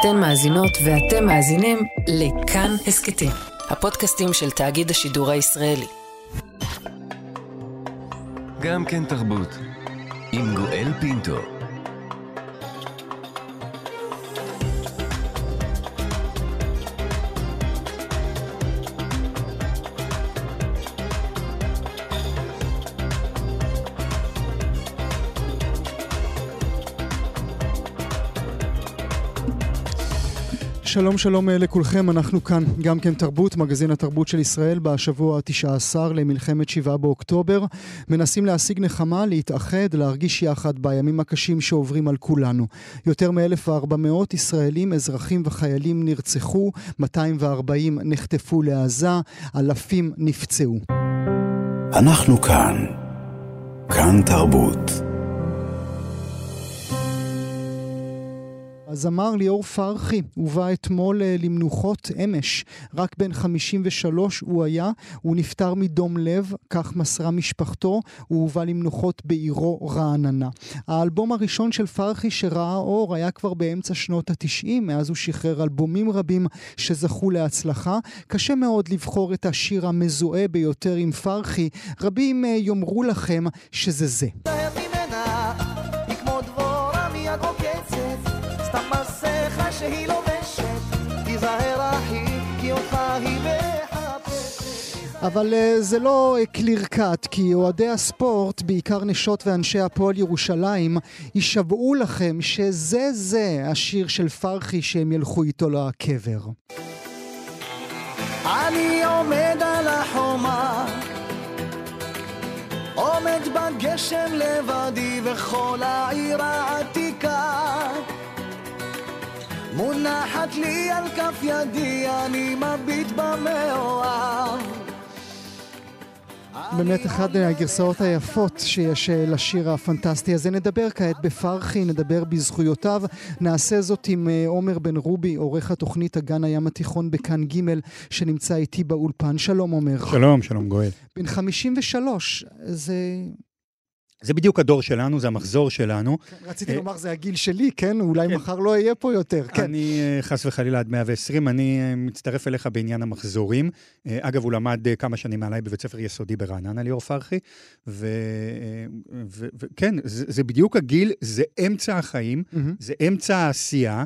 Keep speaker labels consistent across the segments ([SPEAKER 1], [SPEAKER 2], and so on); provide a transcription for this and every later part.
[SPEAKER 1] אתן מאזינות ואתם מאזינים לכאן הסכתים, הפודקאסטים של תאגיד השידור הישראלי.
[SPEAKER 2] גם כן תרבות, עם גואל פינטו.
[SPEAKER 3] שלום שלום אה, לכולכם, אנחנו כאן, גם כן תרבות, מגזין התרבות של ישראל, בשבוע ה-19 למלחמת 7 באוקטובר. מנסים להשיג נחמה, להתאחד, להרגיש יחד בימים הקשים שעוברים על כולנו. יותר מ-1,400 ישראלים, אזרחים וחיילים נרצחו, 240 נחטפו לעזה, אלפים נפצעו.
[SPEAKER 4] אנחנו כאן, כאן תרבות.
[SPEAKER 3] הזמר ליאור פרחי הובא אתמול אה, למנוחות אמש. רק בן 53 הוא היה, הוא נפטר מדום לב, כך מסרה משפחתו, הוא הובא למנוחות בעירו רעננה. האלבום הראשון של פרחי שראה אור היה כבר באמצע שנות התשעים, מאז הוא שחרר אלבומים רבים שזכו להצלחה. קשה מאוד לבחור את השיר המזוהה ביותר עם פרחי, רבים אה, יאמרו לכם שזה זה. שהיא לובשת, תיזהר אחי, כי אותך היא מחפשת. אבל uh, זה לא קליר uh, קאט, כי אוהדי הספורט, בעיקר נשות ואנשי הפועל ירושלים, יישבעו לכם שזה זה השיר של פרחי שהם ילכו איתו לקבר. אני עומד על החומה עומד בגשם לבדי וכל העיר העתיקה מונחת לי על כף ידי, אני מביט במאוהב. באמת אחת מהגרסאות היפות שיש אה, לשיר הפנטסטי הזה. נדבר כעת בפרחי, נדבר בזכויותיו. נעשה זאת עם אה, עומר בן רובי, עורך התוכנית אגן הים התיכון בכאן ג', שנמצא איתי באולפן. שלום עומר.
[SPEAKER 5] שלום, שלום גואל.
[SPEAKER 3] בן 53, זה
[SPEAKER 5] זה בדיוק הדור שלנו, זה המחזור שלנו.
[SPEAKER 3] כן, רציתי לומר, זה הגיל שלי, כן? אולי כן. מחר לא אהיה פה יותר, כן.
[SPEAKER 5] אני, אה, חס וחלילה, עד 120, אני אה, מצטרף אליך בעניין המחזורים. אה, אגב, הוא למד כמה שנים מעליי בבית ספר יסודי ברעננה, ליאור פרחי, וכן, זה, בדיוק הגיל, זה אמצע החיים. זה אמצע העשייה,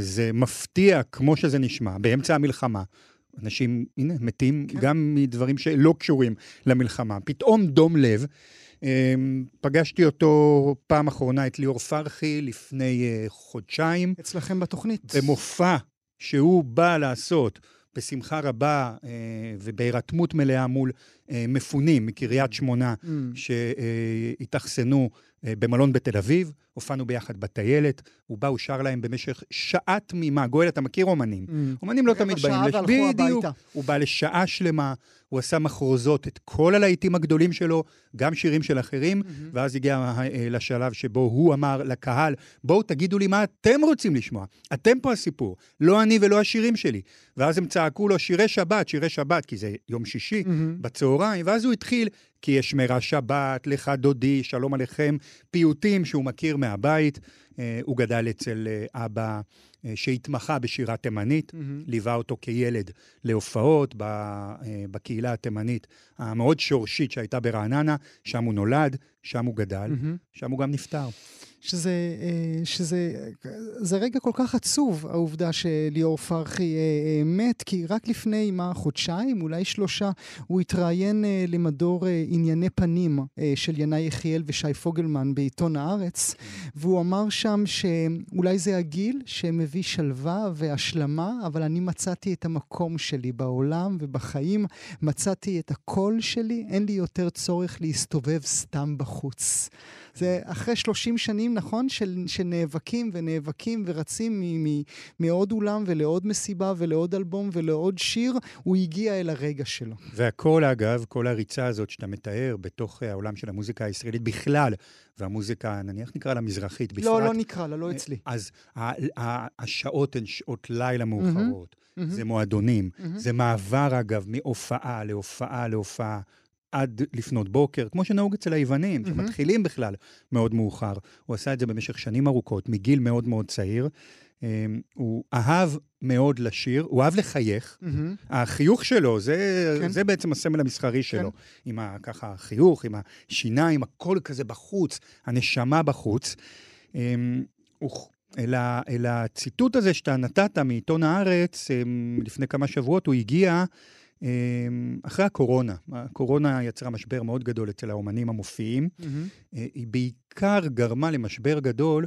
[SPEAKER 5] זה מפתיע, כמו שזה נשמע, באמצע המלחמה. אנשים, הנה, מתים כן. גם מדברים שלא קשורים למלחמה. פתאום דום לב. אמ, פגשתי אותו פעם אחרונה, את ליאור פרחי, לפני אה, חודשיים.
[SPEAKER 3] אצלכם בתוכנית.
[SPEAKER 5] במופע שהוא בא לעשות בשמחה רבה אה, ובהירתמות מלאה מול אה, מפונים מקריית שמונה, mm. שהתאכסנו במלון בתל אביב. הופענו ביחד בטיילת, הוא בא, הוא שר להם במשך שעה תמימה. גואל, אתה מכיר אומנים? Mm. אומנים לא תמיד באים...
[SPEAKER 3] לש... בדיוק.
[SPEAKER 5] הוא בא לשעה שלמה, הוא עשה מחרוזות, את כל הלהיטים הגדולים שלו, גם שירים של אחרים, mm-hmm. ואז הגיע אה, לשלב שבו הוא אמר לקהל, בואו תגידו לי מה אתם רוצים לשמוע. אתם פה הסיפור, לא אני ולא השירים שלי. ואז הם צעקו לו שירי שבת, שירי שבת, כי זה יום שישי, mm-hmm. בצהריים, ואז הוא התחיל, כי יש מרע שבת, לך דודי, שלום עליכם, פיוטים שהוא מכיר מהבית. אה, הוא גדל אצל אה, אבא אה, שהתמחה בשירה תימנית, mm-hmm. ליווה אותו כילד להופעות בקהילה התימנית המאוד שורשית שהייתה ברעננה, שם הוא נולד, שם הוא גדל, mm-hmm. שם הוא גם נפטר.
[SPEAKER 3] שזה, אה, שזה זה רגע כל כך עצוב, העובדה שליאור פרחי אה, אה, מת, כי רק לפני, מה, חודשיים, אולי שלושה, הוא התראיין למדור ענייני פנים של ינאי יחיאל ושי פוגלמן בעיתון הארץ, והוא אמר שם שאולי זה הגיל שמביא שלווה והשלמה, אבל אני מצאתי את המקום שלי בעולם ובחיים, מצאתי את הקול שלי, אין לי יותר צורך להסתובב סתם בחוץ. זה אחרי 30 שנים, נכון, של, שנאבקים ונאבקים ורצים מעוד אולם ולעוד מסיבה ולעוד אלבום ולעוד שיר, הוא הגיע אל הרגע שלו.
[SPEAKER 5] והכל, אגב, כל הריצה הזאת שאתה מתאר בתוך אה, העולם של המוזיקה הישראלית בכלל, והמוזיקה, נניח נקרא לה מזרחית בפרט.
[SPEAKER 3] לא, לא נקרא לה, לא אה, אצלי.
[SPEAKER 5] אז השעות הן שעות לילה מאוחרות. Mm-hmm. זה מועדונים, mm-hmm. זה מעבר, אגב, מהופעה להופעה להופעה. עד לפנות בוקר, כמו שנהוג אצל היוונים, mm-hmm. שמתחילים בכלל מאוד מאוחר. הוא עשה את זה במשך שנים ארוכות, מגיל מאוד מאוד צעיר. אמ, הוא אהב מאוד לשיר, הוא אהב לחייך. החיוך שלו, זה,
[SPEAKER 3] כן.
[SPEAKER 5] זה בעצם הסמל המסחרי שלו. עם ה, ככה החיוך, עם השיניים, הכל כזה בחוץ, הנשמה בחוץ. אמ, אל, ה, אל הציטוט הזה שאתה נתת מעיתון הארץ, אמ, לפני כמה שבועות, הוא הגיע אחרי הקורונה. הקורונה יצרה משבר מאוד גדול אצל האומנים המופיעים. אה, היא בעיקר גרמה למשבר גדול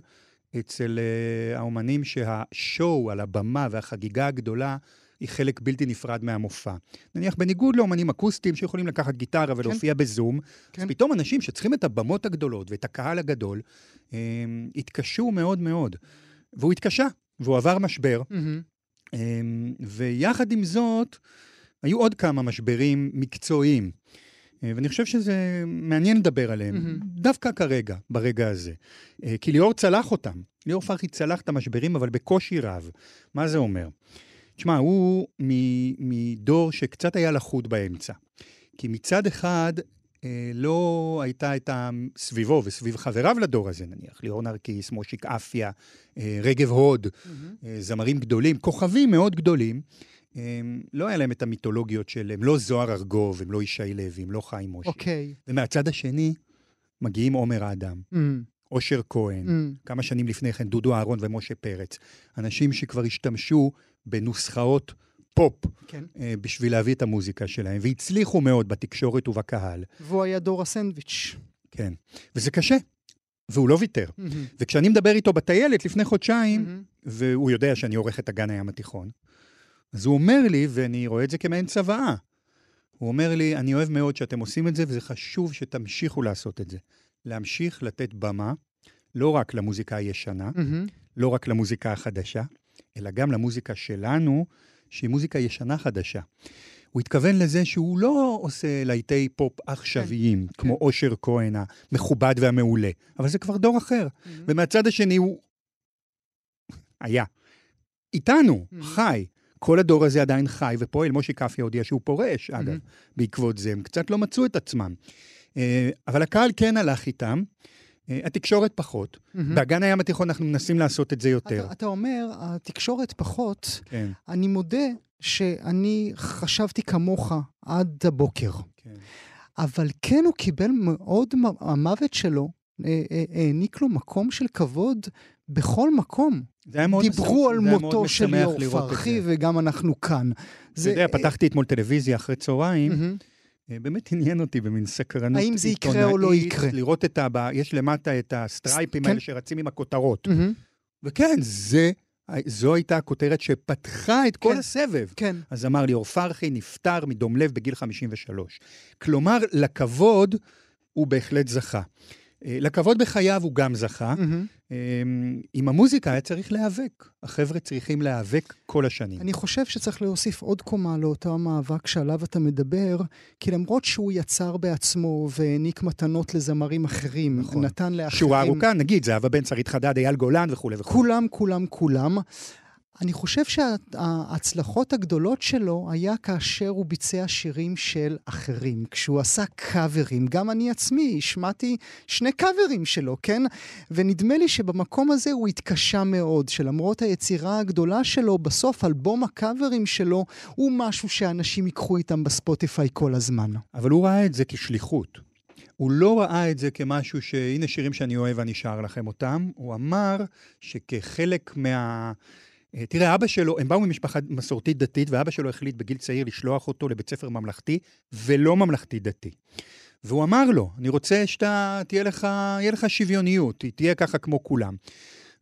[SPEAKER 5] אצל אה, האומנים שהשואו על הבמה והחגיגה הגדולה היא חלק בלתי נפרד מהמופע. נניח בניגוד לאומנים אקוסטיים שיכולים לקחת גיטרה ולהופיע בזום,
[SPEAKER 3] כן.
[SPEAKER 5] אז פתאום אנשים שצריכים את הבמות הגדולות ואת הקהל הגדול, אה, התקשו מאוד מאוד. והוא התקשה, והוא עבר משבר. אה, ויחד עם זאת, היו עוד כמה משברים מקצועיים. אה, ואני חושב שזה מעניין לדבר עליהם,
[SPEAKER 3] מהמם.
[SPEAKER 5] דווקא כרגע, ברגע הזה. אה, כי ליאור צלח אותם. ליאור פרחי צלח את המשברים, אבל בקושי רב. מה זה אומר? תשמע, הוא מדור שקצת היה לחוד באמצע. כי מצד אחד, אה, לא הייתה את. סביבו וסביב חבריו לדור הזה, נניח, ליאור נרקיס, מושיק אפיה, רגב הוד, אה, זמרים גדולים, כוכבים מאוד גדולים. אה, לא היה להם את המיתולוגיות של, הם לא זוהר ארגוב, הם לא ישי לוי, הם לא חיים משה.
[SPEAKER 3] אוקיי.
[SPEAKER 5] ומהצד השני, מגיעים עומר אדם,
[SPEAKER 3] אמ,
[SPEAKER 5] אושר כהן,
[SPEAKER 3] אמ,
[SPEAKER 5] כמה שנים לפני כן, דודו אהרון ומשה פרץ. אנשים שכבר השתמשו בנוסחאות פופ
[SPEAKER 3] כן.
[SPEAKER 5] אה, בשביל להביא את המוזיקה שלהם, והצליחו מאוד בתקשורת ובקהל.
[SPEAKER 3] והוא היה דור הסנדוויץ'.
[SPEAKER 5] כן. וזה קשה, והוא לא ויתר.
[SPEAKER 3] אמ,
[SPEAKER 5] וכשאני מדבר איתו בטיילת לפני חודשיים,
[SPEAKER 3] אמ,
[SPEAKER 5] והוא יודע שאני עורך את אגן הים התיכון, אז הוא אומר לי, ואני רואה את זה כמעין צוואה, הוא אומר לי, אני אוהב מאוד שאתם עושים את זה, וזה חשוב שתמשיכו לעשות את זה. להמשיך לתת במה, לא רק למוזיקה הישנה,
[SPEAKER 3] אמ,
[SPEAKER 5] לא רק למוזיקה החדשה, אלא גם למוזיקה שלנו, שהיא מוזיקה ישנה חדשה. הוא התכוון לזה שהוא לא עושה להיטי פופ עכשוויים,
[SPEAKER 3] כן,
[SPEAKER 5] כמו אושר כהן המכובד והמעולה, אבל זה כבר דור אחר.
[SPEAKER 3] אמ,
[SPEAKER 5] ומהצד השני הוא היה. איתנו,
[SPEAKER 3] Mhm.
[SPEAKER 5] חי. כל הדור הזה עדיין חי ופועל. משה קפיה הודיע שהוא פורש, אגב,
[SPEAKER 3] Mhm.
[SPEAKER 5] בעקבות זה. הם קצת לא מצאו את עצמם. אה, אבל הקהל כן הלך איתם, אה, התקשורת פחות.
[SPEAKER 3] אמ.
[SPEAKER 5] באגן הים התיכון אנחנו מנסים לעשות את זה יותר.
[SPEAKER 3] אתה, אתה אומר, התקשורת פחות,
[SPEAKER 5] כן,
[SPEAKER 3] אני מודה שאני חשבתי כמוך עד הבוקר.
[SPEAKER 5] כן.
[SPEAKER 3] אבל כן הוא קיבל מאוד, המוות שלו אה, העניק לו מקום של כבוד בכל מקום. דיברו על מותו של ליאור פרחי. וגם אנחנו כאן.
[SPEAKER 5] אתה יודע, פתחתי אתמול טלוויזיה אחרי צהריים. אה, באמת עניין אותי במין סקרנות
[SPEAKER 3] האם זה יקרה או לא יקרה?
[SPEAKER 5] לראות את ה... ב- יש למטה את הסטרייפים
[SPEAKER 3] כן.
[SPEAKER 5] האלה שרצים עם הכותרות. וכן, זה, זו הייתה הכותרת שפתחה את כל
[SPEAKER 3] כן.
[SPEAKER 5] הסבב.
[SPEAKER 3] כן.
[SPEAKER 5] אז אמר ליאור פרחי נפטר מדום לב בגיל 53. כלומר, לכבוד הוא בהחלט זכה. אה, לכבוד בחייו הוא גם זכה.
[SPEAKER 3] מהמם.
[SPEAKER 5] אה, עם המוזיקה היה צריך להיאבק. החבר'ה צריכים להיאבק כל השנים.
[SPEAKER 3] אני חושב שצריך להוסיף עוד קומה לאותו המאבק שעליו אתה מדבר, כי למרות שהוא יצר בעצמו והעניק מתנות לזמרים אחרים,
[SPEAKER 5] נכון.
[SPEAKER 3] נתן לאחרים...
[SPEAKER 5] שורה ארוכה, נגיד, זהבה בן שרית חדד, אייל גולן וכולי וכולי.
[SPEAKER 3] כולם, כולם, כולם. אני חושב שההצלחות הגדולות שלו היה כאשר הוא ביצע שירים של אחרים, כשהוא עשה קאברים. גם אני עצמי השמעתי שני קאברים שלו, כן? ונדמה לי שבמקום הזה הוא התקשה מאוד, שלמרות היצירה הגדולה שלו, בסוף אלבום הקאברים שלו הוא משהו שאנשים ייקחו איתם בספוטיפיי כל הזמן.
[SPEAKER 5] אבל הוא ראה את זה כשליחות. הוא לא ראה את זה כמשהו שהנה שירים שאני אוהב ואני שר לכם אותם. הוא אמר שכחלק מה... אה, תראה, אבא שלו, הם באו ממשפחה מסורתית דתית, ואבא שלו החליט בגיל צעיר לשלוח אותו לבית ספר ממלכתי ולא ממלכתי דתי. והוא אמר לו, אני רוצה שאתה, תהיה לך, יהיה לך שוויוניות, תהיה ככה כמו כולם.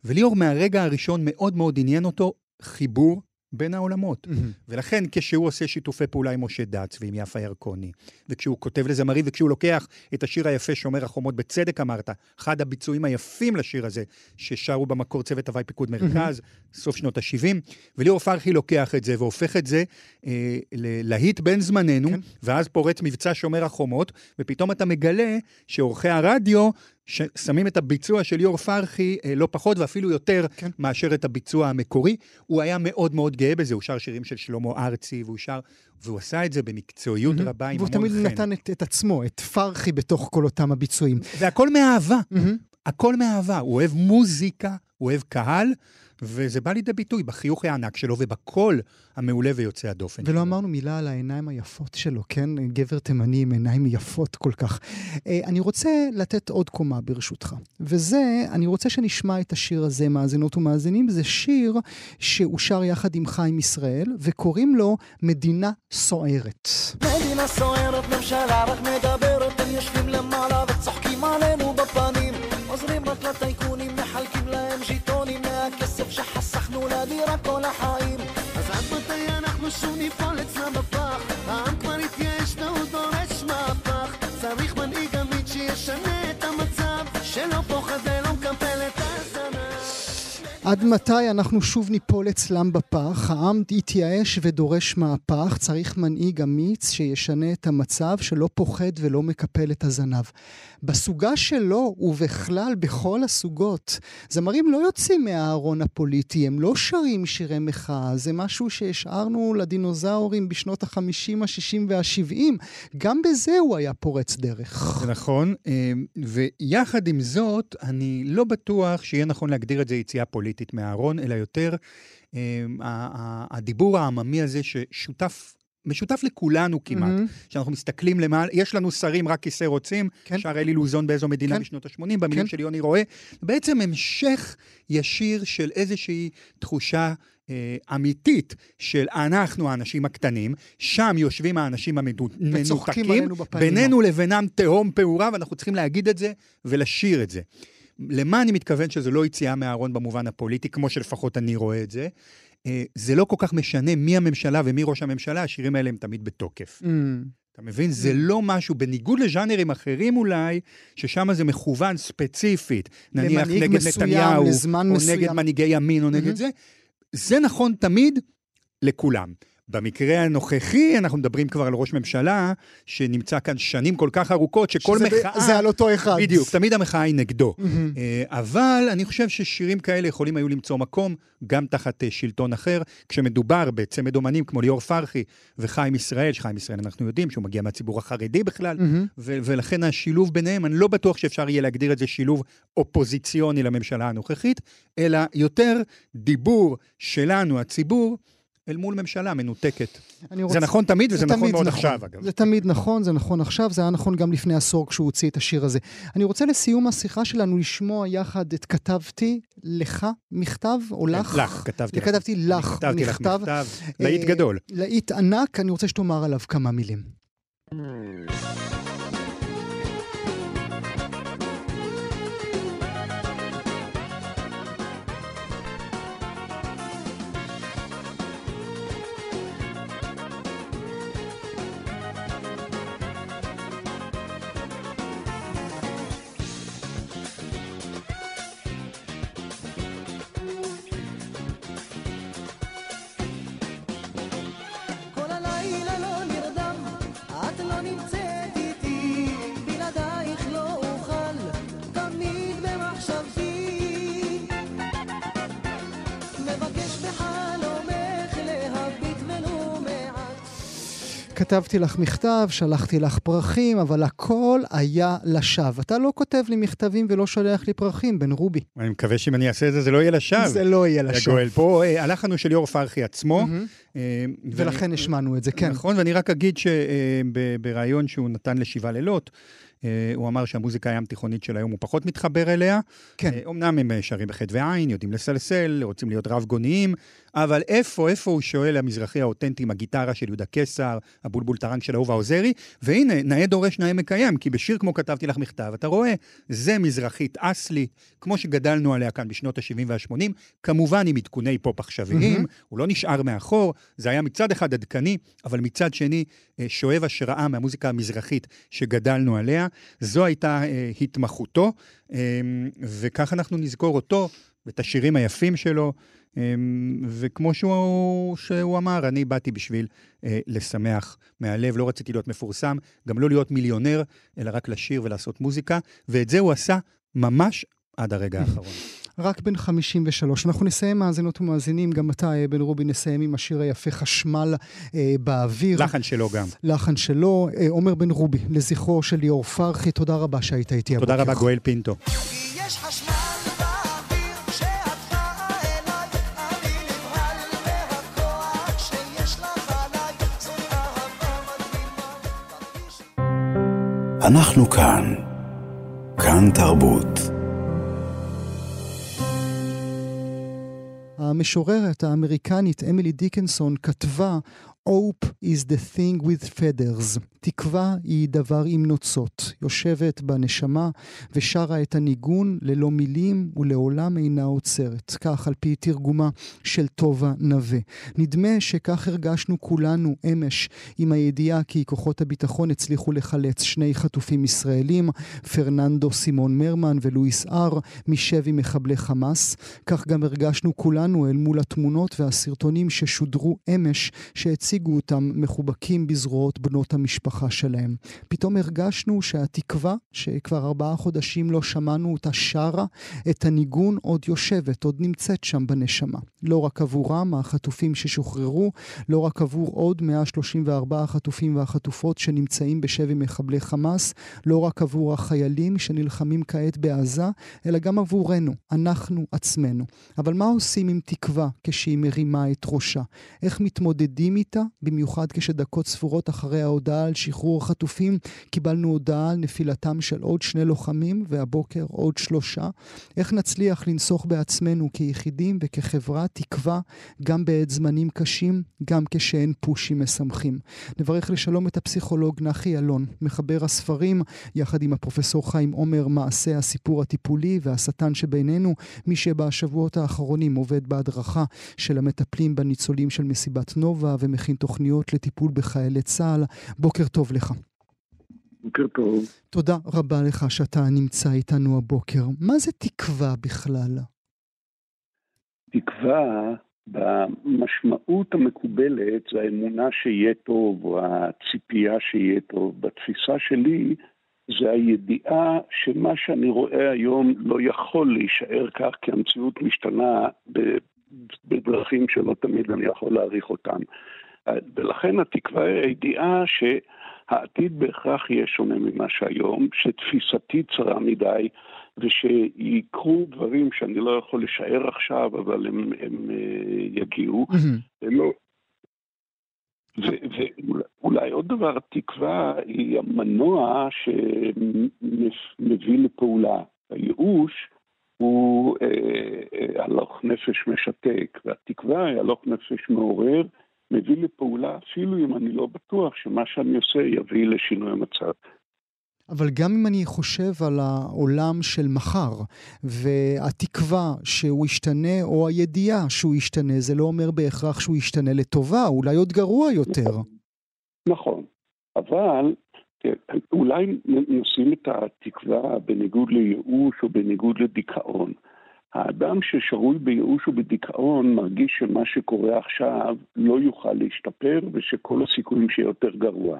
[SPEAKER 5] וליאור מהרגע הראשון מאוד מאוד עניין אותו חיבור בין העולמות. ולכן כשהוא עושה שיתופי פעולה עם משה דץ ועם יפה ירקוני, וכשהוא כותב לזמרים, וכשהוא לוקח את השיר היפה שומר החומות, בצדק אמרת, אחד הביצועים היפים לשיר הזה, ששרו במקור צוות הוואי פיקוד מרכז, סוף שנות ה-70, וליאור פרחי לוקח את זה והופך את זה אה, ללהיט בן זמננו,
[SPEAKER 3] כן.
[SPEAKER 5] ואז פורץ מבצע שומר החומות, ופתאום אתה מגלה שעורכי הרדיו ששמים את הביצוע של ליאור פרחי אה, לא פחות ואפילו יותר
[SPEAKER 3] כן.
[SPEAKER 5] מאשר את הביצוע המקורי. הוא היה מאוד מאוד גאה בזה, הוא שר שירים של שלמה ארצי, והוא שר, והוא עשה את זה במקצועיות
[SPEAKER 3] מהמם.
[SPEAKER 5] רבה, עם
[SPEAKER 3] והוא
[SPEAKER 5] המון
[SPEAKER 3] תמיד
[SPEAKER 5] חן.
[SPEAKER 3] נתן את, את עצמו, את פרחי בתוך כל אותם הביצועים.
[SPEAKER 5] והכל מאהבה,
[SPEAKER 3] מהמם.
[SPEAKER 5] הכל מאהבה. הוא אוהב מוזיקה, הוא אוהב קהל, וזה בא לידי ביטוי בחיוך הענק שלו ובקול המעולה ויוצא הדופן
[SPEAKER 3] ולא
[SPEAKER 5] שלו.
[SPEAKER 3] אמרנו מילה על העיניים היפות שלו, כן? גבר תימני עם עיניים יפות כל כך. אה, אני רוצה לתת עוד קומה ברשותך, וזה, אני רוצה שנשמע את השיר הזה, מאזינות ומאזינים, זה שיר שהוא שר יחד עם חיים ישראל, וקוראים לו מדינה סוערת.
[SPEAKER 6] מדינה סוערת, ממשלה רק מדברת, הם יושבים למעלה וצוחקים עלינו בפנים. עוזרים רק לטייקונים, שחסכנו לדירה כל החיים. אז עד מתי אנחנו שוב ניפול אצלה בפח? העם כבר התייאש והוא דורש מהפך. צריך מנהיג אמיץ שישנה את המצב, שלא פוחד ולא מקפל את הזנב.
[SPEAKER 3] עד מתי אנחנו שוב ניפול אצלם בפח? העם יתייאש ודורש מהפך, צריך מנהיג אמיץ שישנה את המצב, שלא פוחד ולא מקפל את הזנב. בסוגה שלו, ובכלל בכל הסוגות, זמרים לא יוצאים מהארון הפוליטי, הם לא שרים שירי מחאה, זה משהו שהשארנו לדינוזאורים בשנות ה-50, ה-60 וה-70. גם בזה הוא היה פורץ דרך.
[SPEAKER 5] זה נכון, אה, ויחד עם זאת, אני לא בטוח שיהיה נכון להגדיר את זה יציאה פוליטית מהארון, אלא יותר ה- הדיבור העממי הזה ששותף... משותף לכולנו כמעט,
[SPEAKER 3] מהמם.
[SPEAKER 5] שאנחנו מסתכלים למעלה, יש לנו שרים רק כיסא רוצים,
[SPEAKER 3] כן.
[SPEAKER 5] שר אלי לוזון באיזו מדינה
[SPEAKER 3] כן.
[SPEAKER 5] בשנות ה-80, במילים
[SPEAKER 3] כן.
[SPEAKER 5] של יוני רואה, בעצם המשך ישיר של איזושהי תחושה אה, אמיתית של אנחנו האנשים הקטנים, שם יושבים האנשים המנותקים. בינינו לבינם תהום פעורה, ואנחנו צריכים להגיד את זה ולשיר את זה. למה אני מתכוון שזה לא יציאה מהארון במובן הפוליטי, כמו שלפחות אני רואה את זה? אה, זה לא כל כך משנה מי הממשלה ומי ראש הממשלה, השירים האלה הם תמיד בתוקף.
[SPEAKER 3] Mm.
[SPEAKER 5] אתה מבין? זה לא משהו, בניגוד לז'אנרים אחרים אולי, ששם זה מכוון ספציפית. נניח נגד
[SPEAKER 3] מסוים,
[SPEAKER 5] נתניהו, או
[SPEAKER 3] מסוים.
[SPEAKER 5] נגד מנהיגי ימין, או נגד
[SPEAKER 3] מהמם.
[SPEAKER 5] זה. זה נכון תמיד לכולם. במקרה הנוכחי, אנחנו מדברים כבר על ראש ממשלה, שנמצא כאן שנים כל כך ארוכות, שכל
[SPEAKER 3] שזה ב-
[SPEAKER 5] מחאה...
[SPEAKER 3] זה על אותו אחד.
[SPEAKER 5] בדיוק, תמיד המחאה היא נגדו. אה, אבל אני חושב ששירים כאלה יכולים היו למצוא מקום גם תחת אה, שלטון אחר, כשמדובר בצמד אומנים כמו ליאור פרחי וחיים ישראל, שחיים ישראל אנחנו יודעים שהוא מגיע מהציבור החרדי בכלל. ו- ולכן השילוב ביניהם, אני לא בטוח שאפשר יהיה להגדיר את זה שילוב אופוזיציוני לממשלה הנוכחית, אלא יותר דיבור שלנו, הציבור, אל מול ממשלה מנותקת.
[SPEAKER 3] רוצה-
[SPEAKER 5] זה נכון תמיד וזה נכון
[SPEAKER 3] תמיד
[SPEAKER 5] מאוד עכשיו, אגב.
[SPEAKER 3] זה תמיד נכון, זה נכון עכשיו, זה היה נכון גם לפני עשור כשהוא הוציא את השיר הזה. אני רוצה לסיום השיחה שלנו לשמוע יחד את כתבתי לך מכתב, או לך?
[SPEAKER 5] כן, לך, כתבתי לך.
[SPEAKER 3] כתבתי לך
[SPEAKER 5] כתבתי לך
[SPEAKER 3] מכתב.
[SPEAKER 5] מכתב, להיט
[SPEAKER 3] אה,
[SPEAKER 5] גדול.
[SPEAKER 3] להיט ענק, אני רוצה שתאמר עליו כמה מילים. כתבתי לך מכתב, שלחתי לך פרחים, אבל הכל היה לשווא. אתה לא כותב לי מכתבים ולא שולח לי פרחים, בן רובי.
[SPEAKER 5] אני מקווה שאם אני אעשה את זה, זה לא יהיה לשווא.
[SPEAKER 3] זה לא יהיה לשווא.
[SPEAKER 5] גואל, פה אה, הלך לנו של ליאור פרחי עצמו. אה,
[SPEAKER 3] ולכן השמענו את זה, כן.
[SPEAKER 5] נכון, ואני רק אגיד שבריאיון שהוא נתן לשבעה לילות, אה, הוא אמר שהמוזיקה הים תיכונית של היום הוא פחות מתחבר אליה.
[SPEAKER 3] כן.
[SPEAKER 5] אה, אמנם הם אה, שרים בחטא ועין, יודעים לסלסל, רוצים להיות רב גוניים, אבל איפה, איפה הוא שואל המזרחי האותנטי עם הגיטרה של יהודה קיסר, הבולבול טרנק של אהובה עוזרי, והנה, נאה דורש נאה מקיים, כי בשיר כמו כתבתי לך מכתב, אתה רואה, זה מזרחית אסלי, כמו שגדלנו עליה כאן בשנות ה-70 וה-80, כמובן עם עדכוני פופ עכשוויים, הוא לא נשאר מאחור, זה היה מצד אחד עדכני, אבל מצד שני אה, שואב השראה מהמוזיקה המזרחית שגדלנו עליה. זו הייתה אה, התמחותו, אה, וכך אנחנו נזכור אותו ואת השירים היפים שלו. אה, וכמו שהוא, שהוא אמר, אני באתי בשביל אה, לשמח מהלב, לא רציתי להיות מפורסם, גם לא להיות מיליונר, אלא רק לשיר ולעשות מוזיקה, ואת זה הוא עשה ממש עד הרגע האחרון.
[SPEAKER 3] רק בן 53. אנחנו נסיים מאזינות ומאזינים, גם אתה, אה, בן רובי, נסיים עם השיר היפה חשמל אה, באוויר.
[SPEAKER 5] לחן שלו גם.
[SPEAKER 3] לחן שלו, אה, עומר בן רובי, לזכרו של ליאור פרחי, תודה רבה שהיית איתי
[SPEAKER 5] תודה
[SPEAKER 3] הבוקר.
[SPEAKER 5] רבה, גואל פינטו.
[SPEAKER 6] יש חשמל
[SPEAKER 4] אנחנו כאן. כאן תרבות.
[SPEAKER 3] המשוררת האמריקנית אמילי דיקנסון כתבה Hope is the thing with feathers. תקווה היא דבר עם נוצות. יושבת בנשמה ושרה את הניגון ללא מילים ולעולם אינה עוצרת. כך על פי תרגומה של טובה נווה. נדמה שכך הרגשנו כולנו אמש עם הידיעה כי כוחות הביטחון הצליחו לחלץ שני חטופים ישראלים, פרננדו סימון מרמן ולואיס אר, משבי מחבלי חמאס. כך גם הרגשנו כולנו אל מול התמונות והסרטונים ששודרו אמש, שהציגו הציגו אותם מחובקים בזרועות בנות המשפחה שלהם. פתאום הרגשנו שהתקווה, שכבר ארבעה חודשים לא שמענו אותה שרה, את הניגון עוד יושבת, עוד נמצאת שם בנשמה. לא רק עבורם, החטופים ששוחררו, לא רק עבור עוד 134 החטופים והחטופות שנמצאים בשבי מחבלי חמאס, לא רק עבור החיילים שנלחמים כעת בעזה, אלא גם עבורנו, אנחנו עצמנו. אבל מה עושים עם תקווה כשהיא מרימה את ראשה? איך מתמודדים איתה במיוחד כשדקות ספורות אחרי ההודעה על שחרור החטופים קיבלנו הודעה על נפילתם של עוד שני לוחמים והבוקר עוד שלושה. איך נצליח לנסוך בעצמנו כיחידים וכחברה תקווה גם בעת זמנים קשים, גם כשאין פושים משמחים. נברך לשלום את הפסיכולוג נחי אלון, מחבר הספרים, יחד עם הפרופסור חיים עומר, מעשה הסיפור הטיפולי והשטן שבינינו, מי שבשבועות האחרונים עובד בהדרכה של המטפלים בניצולים של מסיבת נובה ומכין תוכניות לטיפול בחיילי צה"ל. בוקר טוב לך.
[SPEAKER 7] בוקר טוב.
[SPEAKER 3] תודה רבה לך שאתה נמצא איתנו הבוקר. מה זה תקווה בכלל?
[SPEAKER 7] תקווה במשמעות המקובלת זה האמונה שיהיה טוב, או הציפייה שיהיה טוב. בתפיסה שלי זה הידיעה שמה שאני רואה היום לא יכול להישאר כך, כי המציאות משתנה בדרכים שלא תמיד אני יכול להעריך אותן. ולכן התקווה היא הידיעה שהעתיד בהכרח יהיה שונה ממה שהיום, שתפיסתי צרה מדי, ושיקרו דברים שאני לא יכול לשער עכשיו, אבל הם, הם אה, יגיעו. לא... ואולי עוד דבר, התקווה היא המנוע שמביא לפעולה. הייאוש הוא אה, אה, הלוך נפש משתק, והתקווה היא הלוך נפש מעורר. מביא לפעולה, אפילו אם אני לא בטוח שמה שאני עושה יביא לשינוי המצב.
[SPEAKER 3] אבל גם אם אני חושב על העולם של מחר, והתקווה שהוא ישתנה, או הידיעה שהוא ישתנה, זה לא אומר בהכרח שהוא ישתנה לטובה, אולי עוד גרוע יותר.
[SPEAKER 7] נכון. אבל אולי נשים את התקווה בניגוד לייאוש או בניגוד לדיכאון. האדם ששרוי בייאוש ובדיכאון מרגיש שמה שקורה עכשיו לא יוכל להשתפר ושכל הסיכויים שיהיה יותר גרוע.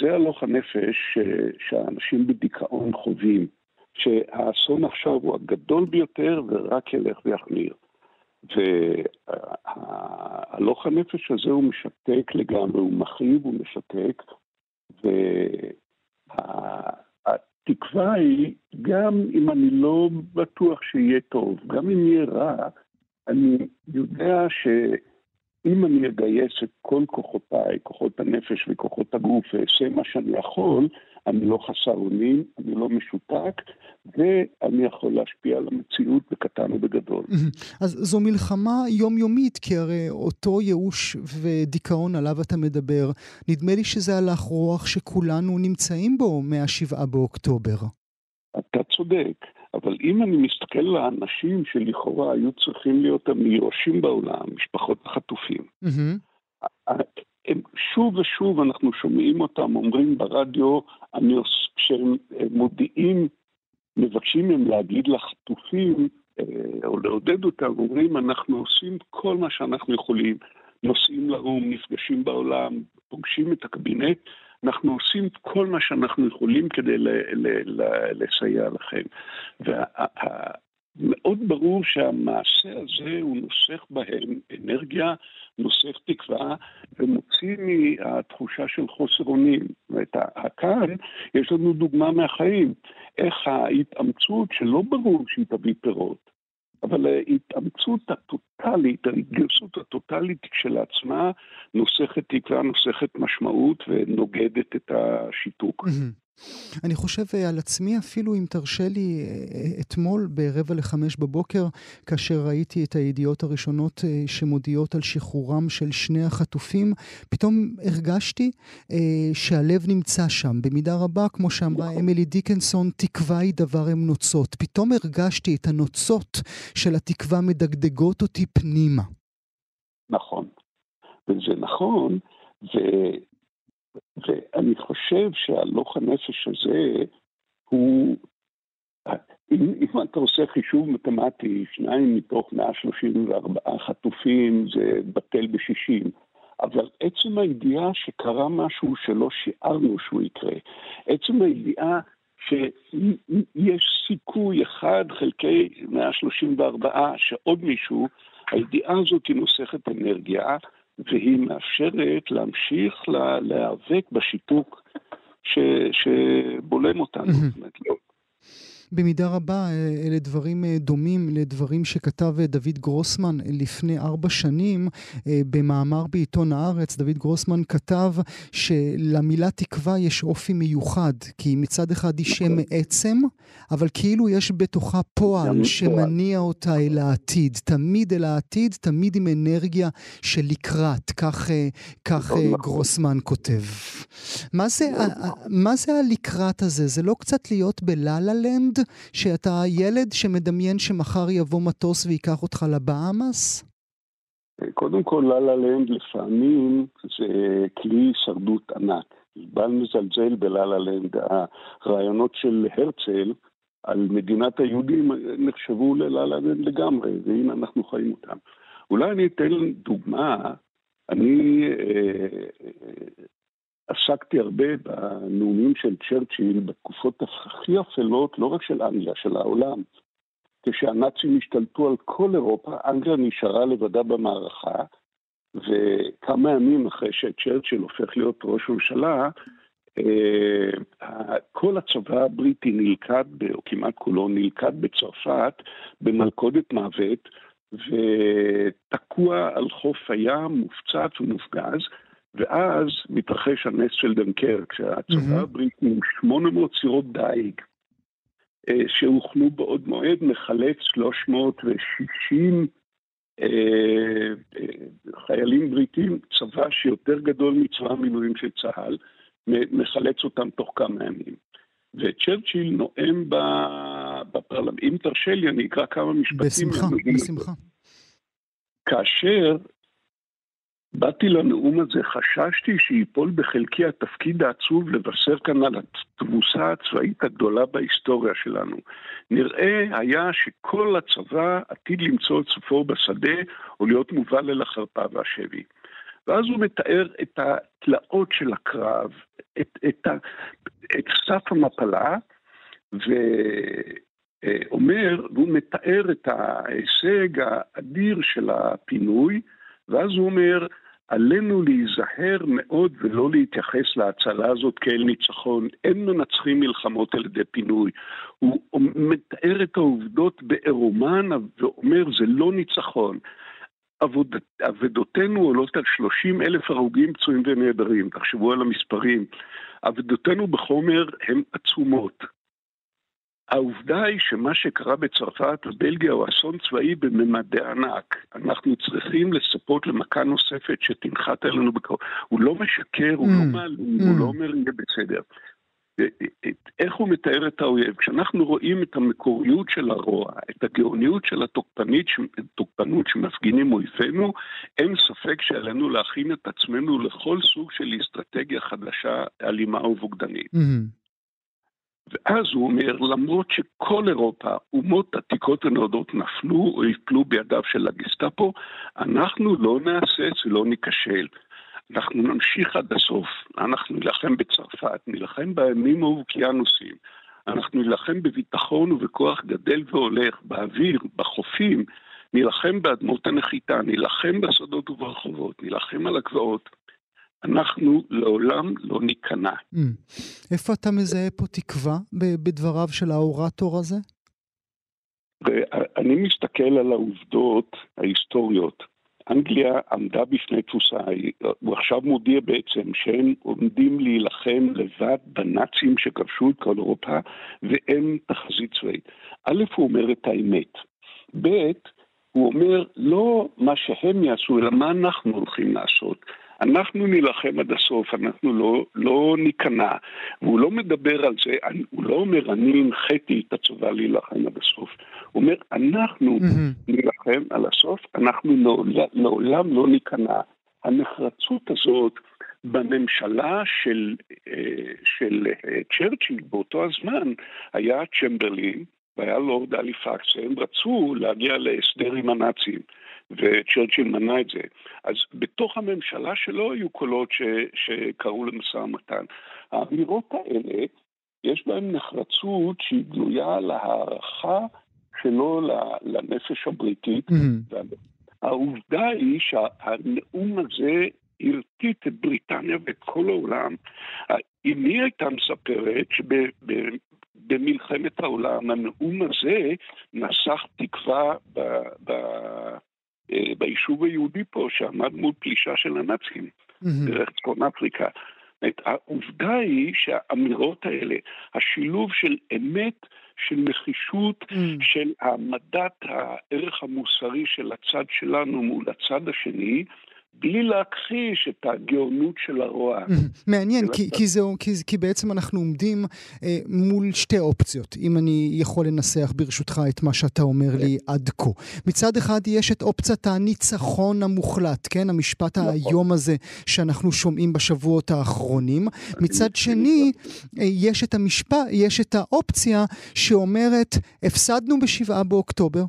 [SPEAKER 7] זה הלוך הנפש שהאנשים בדיכאון חווים, שהאסון עכשיו הוא הגדול ביותר ורק ילך ויחמיר. והלוך הנפש הזה הוא משתק לגמרי, הוא מכאיב, הוא משתק, וה... התקווה היא, גם אם אני לא בטוח שיהיה טוב, גם אם יהיה רע, אני יודע שאם אני אגייס את כל כוחותיי, כוחות הנפש וכוחות הגוף, ואעשה מה שאני יכול, אני לא חסר אונים, אני לא משותק, ואני יכול להשפיע על המציאות בקטן ובגדול.
[SPEAKER 3] אז זו מלחמה יומיומית, כי הרי אותו ייאוש ודיכאון עליו אתה מדבר, נדמה לי שזה הלך רוח שכולנו נמצאים בו מהשבעה באוקטובר.
[SPEAKER 7] אתה צודק, אבל אם אני מסתכל על האנשים שלכאורה היו צריכים להיות המיואשים בעולם, משפחות החטופים, הם שוב ושוב אנחנו שומעים אותם אומרים ברדיו, כשהם מודיעים, מבקשים מהם להגיד לחטופים אה, או לעודד אותם, אומרים אנחנו עושים כל מה שאנחנו יכולים, נוסעים לאו"ם, נפגשים בעולם, פוגשים את הקבינט, אנחנו עושים כל מה שאנחנו יכולים כדי ל- ל- ל- לסייע לכם. וה- מאוד ברור שהמעשה הזה הוא נוסך בהם אנרגיה, נוסך תקווה, ומוציא מהתחושה של חוסר אונים. זאת כאן יש לנו דוגמה מהחיים, איך ההתאמצות, שלא ברור שהיא תביא פירות, אבל ההתאמצות הטוטלית, ההתגייסות הטוטלית כשלעצמה, נוסכת תקווה, נוסכת משמעות ונוגדת את השיתוק.
[SPEAKER 3] אני חושב אה, על עצמי אפילו, אם תרשה לי, אה, אתמול ברבע לחמש בבוקר, כאשר ראיתי את הידיעות הראשונות אה, שמודיעות על שחרורם של שני החטופים, פתאום הרגשתי אה, שהלב נמצא שם. במידה רבה, כמו שאמרה אמילי דיקנסון, תקווה היא דבר הם נוצות. פתאום הרגשתי את הנוצות של התקווה מדגדגות אותי פנימה.
[SPEAKER 7] נכון. וזה נכון, ו... ואני חושב שהלוך הנפש הזה הוא, אם, אם אתה עושה חישוב מתמטי, שניים מתוך 134 חטופים זה בטל בשישים, אבל עצם הידיעה שקרה משהו שלא שיערנו שהוא יקרה, עצם הידיעה שיש סיכוי אחד חלקי 134 שעוד מישהו, הידיעה הזאת היא נוסכת אנרגיה, והיא מאפשרת להמשיך להיאבק בשיתוק ש, שבולם אותנו. זאת אומרת, לא,
[SPEAKER 3] במידה רבה אה, אלה דברים אה, דומים לדברים שכתב אה, דוד גרוסמן לפני ארבע שנים במאמר בעיתון הארץ. דוד גרוסמן כתב שלמילה תקווה יש אופי מיוחד, כי מצד אחד היא שם עצם, אבל כאילו יש בתוכה פועל שמניע אותה אל העתיד. תמיד אל העתיד, תמיד עם אנרגיה של לקראת, כך, כך נכון. גרוסמן כותב. מה זה, מה זה הלקראת הזה? זה לא קצת להיות בלה-לה לנד? שאתה ילד שמדמיין שמחר יבוא מטוס וייקח אותך לבאמאס?
[SPEAKER 7] קודם כל, לה לה לנד לפעמים זה כלי הישרדות ענק. בל מזלזל בלה לה לנד. הרעיונות של הרצל על מדינת היהודים נחשבו ללה לה לנד לגמרי, והנה אנחנו חיים אותם. אולי אני אתן דוגמה. אני אה, עסקתי הרבה בנאומים של צ'רצ'יל בתקופות הכי אפלות, לא רק של אנגליה, של העולם. כשהנאצים השתלטו על כל אירופה, אנגליה נשארה לבדה במערכה, וכמה ימים אחרי שצ'רצ'יל הופך להיות ראש ממשלה, אה, כל הצבא הבריטי נלכד, או כמעט כולו נלכד בצרפת, במלכודת מוות, ותקוע על חוף הים, מופצץ ומופגז. ואז מתרחש הנס של דנקרק, שהצבא הבריטי עם 800 סירות דייג אה, שהוכנו בעוד מועד, מחלץ 360 אה, אה, חיילים בריטים, צבא שיותר גדול מצבא המילואים של צה"ל, מחלץ אותם תוך כמה ימים. וצ'רצ'יל נואם בפרלמנט, אם תרשה לי, אני אקרא כמה משפטים.
[SPEAKER 3] בשמחה, בשמחה.
[SPEAKER 7] כאשר באתי לנאום הזה, חששתי שיפול בחלקי התפקיד העצוב לבשר כאן על התבוסה הצבאית הגדולה בהיסטוריה שלנו. נראה היה שכל הצבא עתיד למצוא את סופו בשדה או להיות מובל אל החרפה והשבי. ואז הוא מתאר את התלאות של הקרב, את, את, ה, את סף המפלה, ואומר, והוא מתאר את ההישג האדיר של הפינוי, ואז הוא אומר, עלינו להיזהר מאוד ולא להתייחס להצלה הזאת כאל ניצחון. אין מנצחים מלחמות על ידי פינוי. הוא מתאר את העובדות בעירומן ואומר, זה לא ניצחון. עבוד, עבודותינו עולות על 30 אלף הרוגים, פצועים ונעדרים, תחשבו על המספרים. עבודותינו בחומר הן עצומות. העובדה היא שמה שקרה בצרפת ובלגיה הוא אסון צבאי בממדי ענק. אנחנו צריכים לצפות למכה נוספת שתנחת עלינו בקרוב. הוא לא משקר, הוא לא mm. מעלים, הוא לא mm. אומר יהיה בסדר. איך הוא מתאר את האויב? כשאנחנו רואים את המקוריות של הרוע, את הגאוניות של התוקפנות שמפגינים אויבינו, אין ספק שעלינו להכין את עצמנו לכל סוג של אסטרטגיה חדשה, אלימה ובוגדנית. Mm-hmm. ואז הוא אומר, למרות שכל אירופה, אומות עתיקות ונודות נפלו או יפלו בידיו של הגסטאפו, אנחנו לא נהסס ולא ניכשל. אנחנו נמשיך עד הסוף. אנחנו נילחם בצרפת, נילחם בימים האוקיינוסים, אנחנו נילחם בביטחון ובכוח גדל והולך, באוויר, בחופים, נילחם באדמות הנחיתה, נילחם בשדות וברחובות, נילחם על הגבעות. אנחנו לעולם לא ניכנע. Mm.
[SPEAKER 3] איפה אתה מזהה פה תקווה בדבריו של האורטור הזה?
[SPEAKER 7] אני מסתכל על העובדות ההיסטוריות. אנגליה עמדה בפני תפוסה, הוא עכשיו מודיע בעצם שהם עומדים להילחם לבד בנאצים שכבשו את כל אירופה ואין תחזית צבאית. א', הוא אומר את האמת. ב', הוא אומר לא מה שהם יעשו, אלא מה אנחנו הולכים לעשות. אנחנו נילחם עד הסוף, אנחנו לא, לא ניכנע. והוא לא מדבר על זה, הוא לא אומר, אני הנחיתי את הצבא להילחם עד הסוף. הוא אומר, אנחנו mm-hmm. נילחם על הסוף, אנחנו לעולם, לעולם לא ניכנע. הנחרצות הזאת בממשלה של, אה, של אה, צ'רצ'יל באותו הזמן היה צ'מברלין והיה לורד אליפקס, הם רצו להגיע להסדר עם הנאצים. וצ'רצ'יל מנע את זה. אז בתוך הממשלה שלו היו קולות ש, שקראו למשא ומתן. האמירות האלה, יש בהן נחרצות שהיא גלויה להערכה שלו לנפש הבריטית. Mm-hmm. העובדה היא שהנאום הזה הרטיט את בריטניה ואת כל העולם. אמי הייתה מספרת שבמלחמת העולם הנאום הזה נסח תקווה ב, ב, ביישוב היהודי פה, שעמד מול פלישה של הנאצים דרך צפון אפריקה. העובדה היא שהאמירות האלה, השילוב של אמת, של נחישות, mm. של העמדת הערך המוסרי של הצד שלנו מול הצד השני, בלי להכחיש את הגאונות של הרוע.
[SPEAKER 3] מעניין, כי, כי, זה, כי, כי בעצם אנחנו עומדים אה, מול שתי אופציות, אם אני יכול לנסח ברשותך את מה שאתה אומר לי כן. עד כה. מצד אחד יש את אופציית הניצחון המוחלט, כן? המשפט נכון. האיום הזה שאנחנו שומעים בשבועות האחרונים. מצד שני, אה, יש את המשפט, יש את האופציה שאומרת, הפסדנו בשבעה באוקטובר,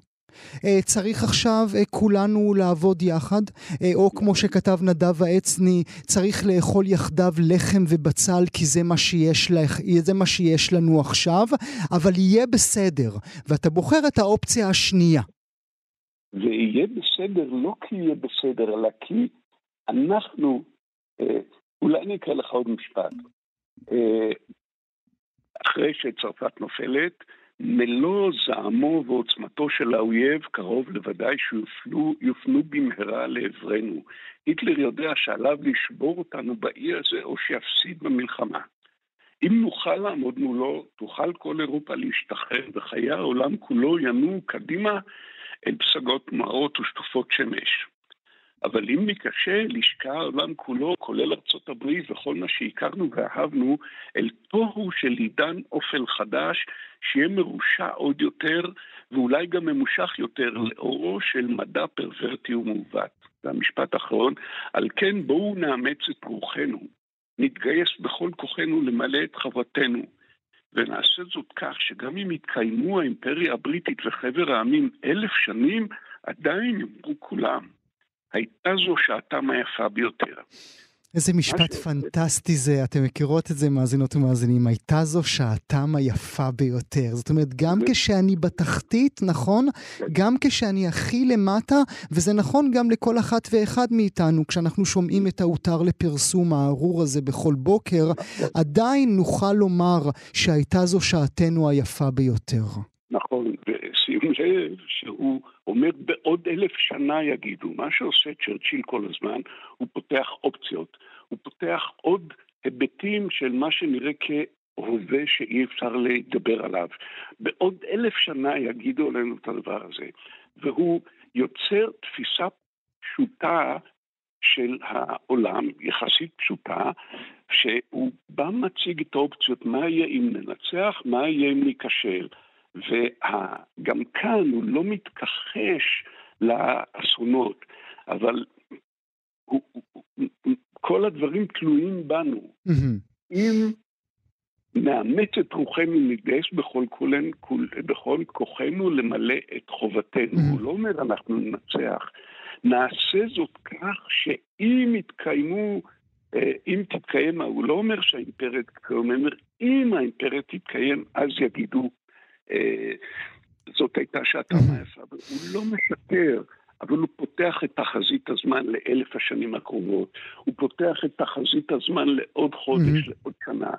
[SPEAKER 3] צריך עכשיו אה, כולנו לעבוד יחד, אה, או כמו שכתב נדב העצני, צריך לאכול יחדיו לחם ובצל כי זה מה שיש, לך, זה מה שיש לנו עכשיו, אבל יהיה בסדר, ואתה בוחר את האופציה השנייה.
[SPEAKER 7] ויהיה בסדר לא כי יהיה בסדר, אלא כי אנחנו, אולי אני אקרא לך עוד משפט. אחרי שצרפת נופלת, מלוא זעמו ועוצמתו של האויב קרוב לוודאי שיופנו במהרה לעברנו. היטלר יודע שעליו לשבור אותנו באי הזה או שיפסיד במלחמה. אם נוכל לעמוד מולו, תוכל כל אירופה להשתחרר וחיי העולם כולו ינועו קדימה אל פסגות מעות ושטופות שמש. אבל אם ניכשל, ישקע העולם כולו, כולל ארצות הברית וכל מה שהכרנו ואהבנו, אל תוהו של עידן אופל חדש, שיהיה מרושע עוד יותר, ואולי גם ממושך יותר, לאורו של מדע פרוורטי ומעוות. והמשפט האחרון, על כן בואו נאמץ את רוחנו, נתגייס בכל כוחנו למלא את חובתנו, ונעשה זאת כך שגם אם יתקיימו האימפריה הבריטית וחבר העמים אלף שנים, עדיין יאמרו כולם, הייתה זו שעתם היפה ביותר.
[SPEAKER 3] איזה משפט פנטסטי זה, אתם מכירות את זה, מאזינות ומאזינים, הייתה זו שעתם היפה ביותר. זאת אומרת, גם כשאני בתחתית, נכון? גם כשאני הכי למטה, וזה נכון גם לכל אחת ואחד מאיתנו, כשאנחנו שומעים את ההותר לפרסום הארור הזה בכל בוקר, עדיין נוכל לומר שהייתה זו שעתנו היפה ביותר.
[SPEAKER 7] נכון, ושימו לב שהוא אומר בעוד אלף שנה יגידו, מה שעושה צ'רצ'יל כל הזמן, הוא פותח אופציות, הוא פותח עוד היבטים של מה שנראה כהווה שאי אפשר לדבר עליו. בעוד אלף שנה יגידו עלינו את הדבר הזה, והוא יוצר תפיסה פשוטה של העולם, יחסית פשוטה, שהוא בא מציג את האופציות, מה יהיה אם ננצח, מה יהיה אם ניכשל. וגם כאן הוא לא מתכחש לאסונות, אבל הוא, הוא, כל הדברים תלויים בנו. אם נאמץ את רוחנו, נתגייס בכל, כולן, כול, בכל כוחנו למלא את חובתנו. הוא לא אומר אנחנו ננצח. נעשה זאת כך שאם יתקיימו, אה, אם תתקיים, הוא לא אומר שהאימפריה תתקיים, הוא אומר אם האימפריה תתקיים, אז יגידו זאת הייתה שעתם היפה, הוא לא משקר. אבל הוא פותח את תחזית הזמן לאלף השנים הקרובות, הוא פותח את תחזית הזמן לעוד חודש, mm-hmm. לעוד שנה,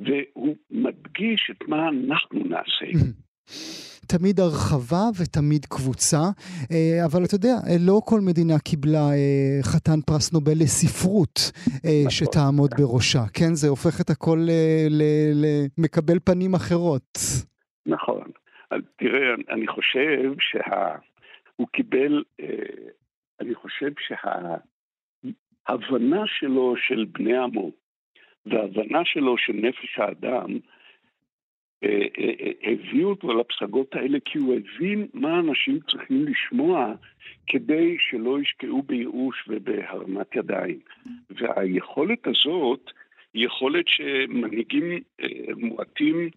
[SPEAKER 7] והוא מדגיש את מה אנחנו נעשה. Mm-hmm.
[SPEAKER 3] תמיד הרחבה ותמיד קבוצה, אה, אבל אתה יודע, לא כל מדינה קיבלה אה, חתן פרס נובל לספרות נכון. שתעמוד בראשה, כן? זה הופך את הכל למקבל פנים אחרות.
[SPEAKER 7] נכון. תראה, אני חושב שהוא קיבל, אני חושב שההבנה שלו של בני עמו וההבנה שלו של נפש האדם, אה, אה, אה, הביאו אותו לפסגות האלה כי הוא הבין מה אנשים צריכים לשמוע כדי שלא ישקעו בייאוש ובהרמת ידיים. והיכולת הזאת היא יכולת שמנהיגים מועטים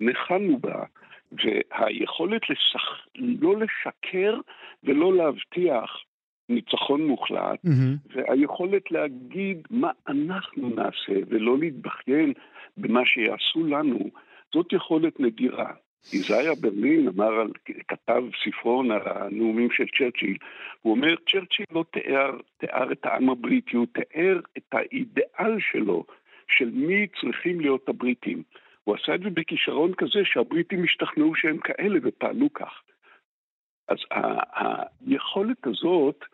[SPEAKER 7] נחלנו בה, והיכולת לשח... לא לשקר ולא להבטיח ניצחון מוחלט, mm-hmm. והיכולת להגיד מה אנחנו נעשה ולא להתבכיין במה שיעשו לנו, זאת יכולת נדירה. איזאיה ברלין אמר, על, כתב ספרון על הנאומים של צ'רצ'יל, הוא אומר, צ'רצ'יל לא תיאר, תיאר את העם הבריטי, הוא תיאר את האידיאל שלו, של מי צריכים להיות הבריטים. הוא עשה את זה בכישרון כזה שהבריטים השתכנעו שהם כאלה ופעלו כך. אז היכולת הזאת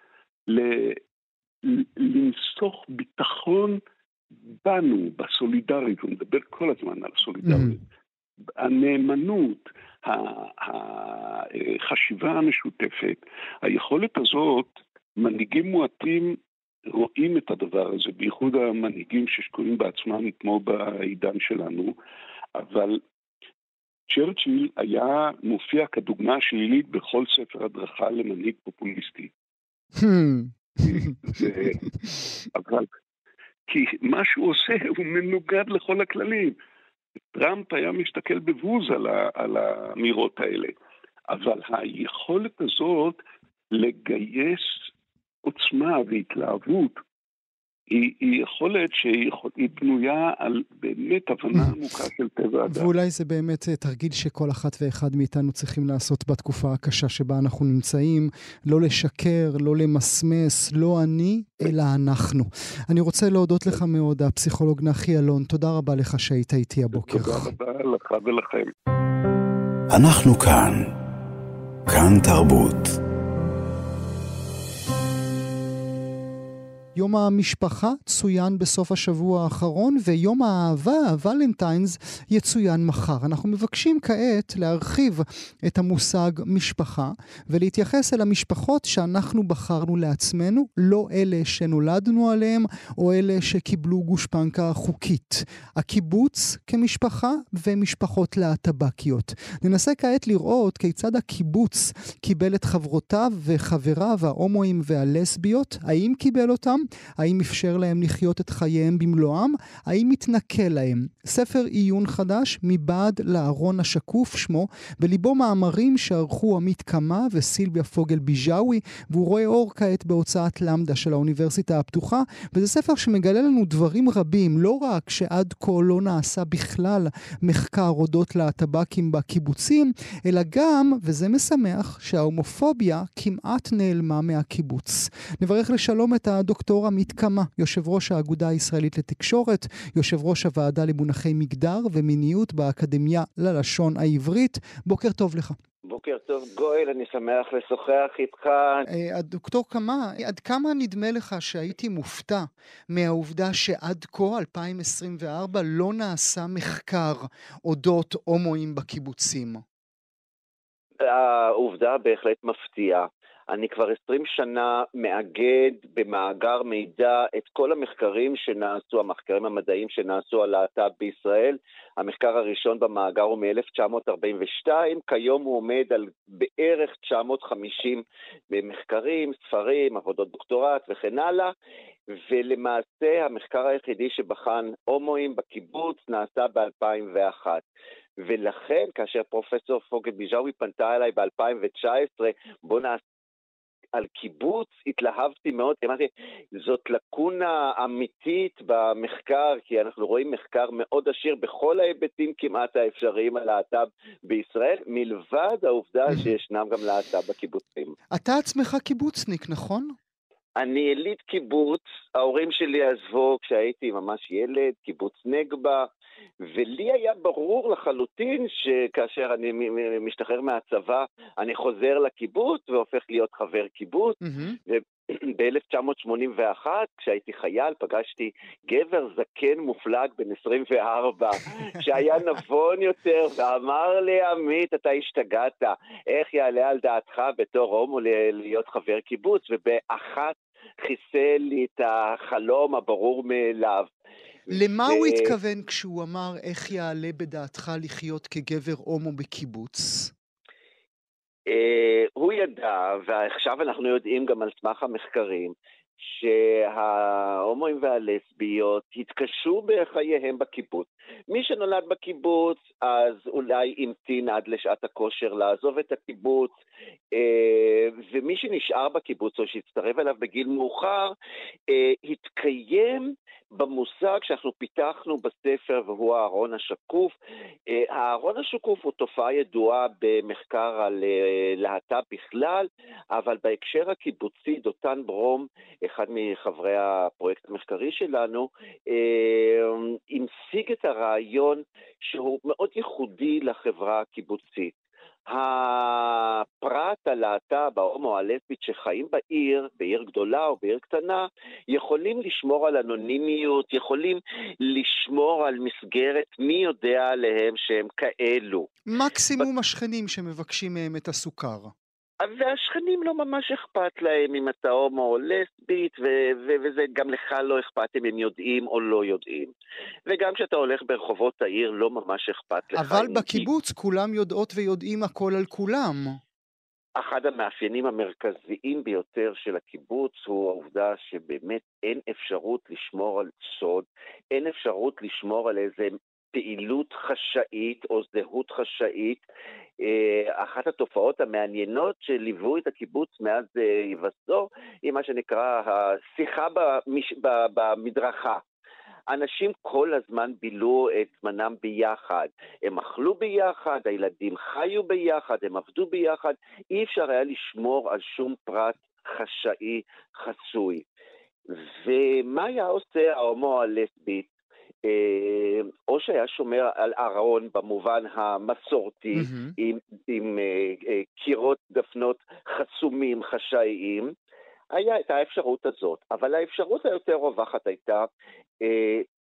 [SPEAKER 7] לנסוך ביטחון בנו, בסולידריות, הוא מדבר כל הזמן על סולידריות. Mm-hmm. הנאמנות, החשיבה המשותפת, היכולת הזאת, מנהיגים מועטים רואים את הדבר הזה, בייחוד המנהיגים ששקועים בעצמם כמו בעידן שלנו, אבל צ'רצ'יל היה מופיע כדוגמה שלילית בכל ספר הדרכה למנהיג פופוליסטי. Hmm. אבל, כי מה שהוא עושה הוא מנוגד לכל הכללים. טראמפ היה מסתכל בבוז על, ה, על האמירות האלה. אבל היכולת הזאת לגייס עוצמה והתלהבות היא, היא יכולת שהיא בנויה על באמת הבנה עמוקה של טבע האדם.
[SPEAKER 3] ואולי זה באמת אה, תרגיל שכל אחת ואחד מאיתנו צריכים לעשות בתקופה הקשה שבה אנחנו נמצאים, לא לשקר, לא למסמס, לא אני, אלא אנחנו. אני רוצה להודות לך מאוד, הפסיכולוג נחי אלון, תודה רבה לך שהיית איתי הבוקר.
[SPEAKER 7] תודה רבה לך ולכם.
[SPEAKER 4] אנחנו כאן. כאן תרבות.
[SPEAKER 3] יום המשפחה צוין בסוף השבוע האחרון, ויום האהבה, הוולנטיינס, יצוין מחר. אנחנו מבקשים כעת להרחיב את המושג משפחה, ולהתייחס אל המשפחות שאנחנו בחרנו לעצמנו, לא אלה שנולדנו עליהם, או אלה שקיבלו גושפנקה חוקית. הקיבוץ כמשפחה ומשפחות להטבקיות. ננסה כעת לראות כיצד הקיבוץ קיבל את חברותיו וחבריו ההומואים והלסביות, האם קיבל אותם? האם אפשר להם לחיות את חייהם במלואם? האם מתנכל להם? ספר עיון חדש, מבעד לארון השקוף שמו, בליבו מאמרים שערכו עמית קמה וסילביה פוגל ביג'אווי, והוא רואה אור כעת בהוצאת למדה של האוניברסיטה הפתוחה, וזה ספר שמגלה לנו דברים רבים, לא רק שעד כה לא נעשה בכלל מחקר אודות להטבקים בקיבוצים, אלא גם, וזה משמח, שההומופוביה כמעט נעלמה מהקיבוץ. נברך לשלום את הדוקטור דוקטור עמית קמה, יושב ראש האגודה הישראלית לתקשורת, יושב ראש הוועדה למונחי מגדר ומיניות באקדמיה ללשון העברית. בוקר טוב לך.
[SPEAKER 8] בוקר טוב גואל, אני שמח לשוחח איתך.
[SPEAKER 3] אה, דוקטור קמה, עד כמה נדמה לך שהייתי מופתע מהעובדה שעד כה, 2024, לא נעשה מחקר אודות הומואים בקיבוצים?
[SPEAKER 8] העובדה בהחלט מפתיעה. אני כבר עשרים שנה מאגד במאגר מידע את כל המחקרים שנעשו, המחקרים המדעיים שנעשו על להט"ב בישראל. המחקר הראשון במאגר הוא מ-1942, כיום הוא עומד על בערך 950 מחקרים, ספרים, עבודות דוקטורט וכן הלאה. ולמעשה המחקר היחידי שבחן הומואים בקיבוץ נעשה ב-2001. ולכן, כאשר פרופסור פוגל ביג'אווי פנתה אליי ב-2019, בוא נעשה על קיבוץ התלהבתי מאוד, כי אמרתי, זאת לקונה אמיתית במחקר, כי אנחנו רואים מחקר מאוד עשיר בכל ההיבטים כמעט האפשריים על להט"ב בישראל, מלבד העובדה שישנם גם להט"ב בקיבוצים.
[SPEAKER 3] אתה עצמך קיבוצניק, נכון?
[SPEAKER 8] אני יליד קיבוץ, ההורים שלי עזבו כשהייתי ממש ילד, קיבוץ נגבה, ולי היה ברור לחלוטין שכאשר אני משתחרר מהצבא, אני חוזר לקיבוץ והופך להיות חבר קיבוץ. Mm-hmm. ב-1981, כשהייתי חייל, פגשתי גבר זקן מופלג בן 24, שהיה נבון יותר, ואמר לי, עמית, אתה השתגעת, איך יעלה על דעתך בתור הומו להיות חבר קיבוץ? ובאחת חיסל לי את החלום הברור מאליו.
[SPEAKER 3] למה. הוא התכוון כשהוא אמר איך יעלה בדעתך לחיות כגבר הומו בקיבוץ?
[SPEAKER 8] Uh, הוא ידע, ועכשיו אנחנו יודעים גם על סמך המחקרים, שההומואים והלסביות התקשו בחייהם בקיבוץ. מי שנולד בקיבוץ, אז אולי המתין עד לשעת הכושר לעזוב את הקיבוץ, אה, ומי שנשאר בקיבוץ או שהצטרף אליו בגיל מאוחר, אה, התקיים במושג שאנחנו פיתחנו בספר והוא הארון השקוף. אה, הארון השקוף הוא תופעה ידועה במחקר על להט"ב בכלל, אבל בהקשר הקיבוצי, דותן ברום, אחד מחברי הפרויקט המחקרי שלנו, המשיג את הרעיון שהוא מאוד ייחודי לחברה הקיבוצית. הפרט הלהט"ב, ההומו הלסבית שחיים בעיר, בעיר גדולה או בעיר קטנה, יכולים לשמור על אנונימיות, יכולים לשמור על מסגרת מי יודע עליהם שהם כאלו.
[SPEAKER 3] מקסימום השכנים שמבקשים מהם את הסוכר.
[SPEAKER 8] והשכנים לא ממש אכפת להם אם אתה הומו או לסבית, ו- ו- וזה גם לך לא אכפת אם הם יודעים או לא יודעים. וגם כשאתה הולך ברחובות העיר לא ממש אכפת לך.
[SPEAKER 3] אבל בקיבוץ כי... כולם יודעות ויודעים הכל על כולם.
[SPEAKER 8] אחד המאפיינים המרכזיים ביותר של הקיבוץ הוא העובדה שבאמת אין אפשרות לשמור על סוד, אין אפשרות לשמור על איזה פעילות חשאית או זהות חשאית. אה, אחת התופעות המעניינות שליוו את הקיבוץ מאז אה, היווסדו היא מה שנקרא השיחה במש... במדרכה. אנשים כל הזמן בילו את זמנם ביחד. הם אכלו ביחד, הילדים חיו ביחד, הם עבדו ביחד. אי אפשר היה לשמור על שום פרט חשאי חסוי. ומה היה עושה ההומו הלסבית? אה, או שהיה שומר על ארון במובן המסורתי, mm-hmm. עם, עם uh, uh, קירות דפנות חסומים, חשאיים, היה את האפשרות הזאת, אבל האפשרות היותר רווחת הייתה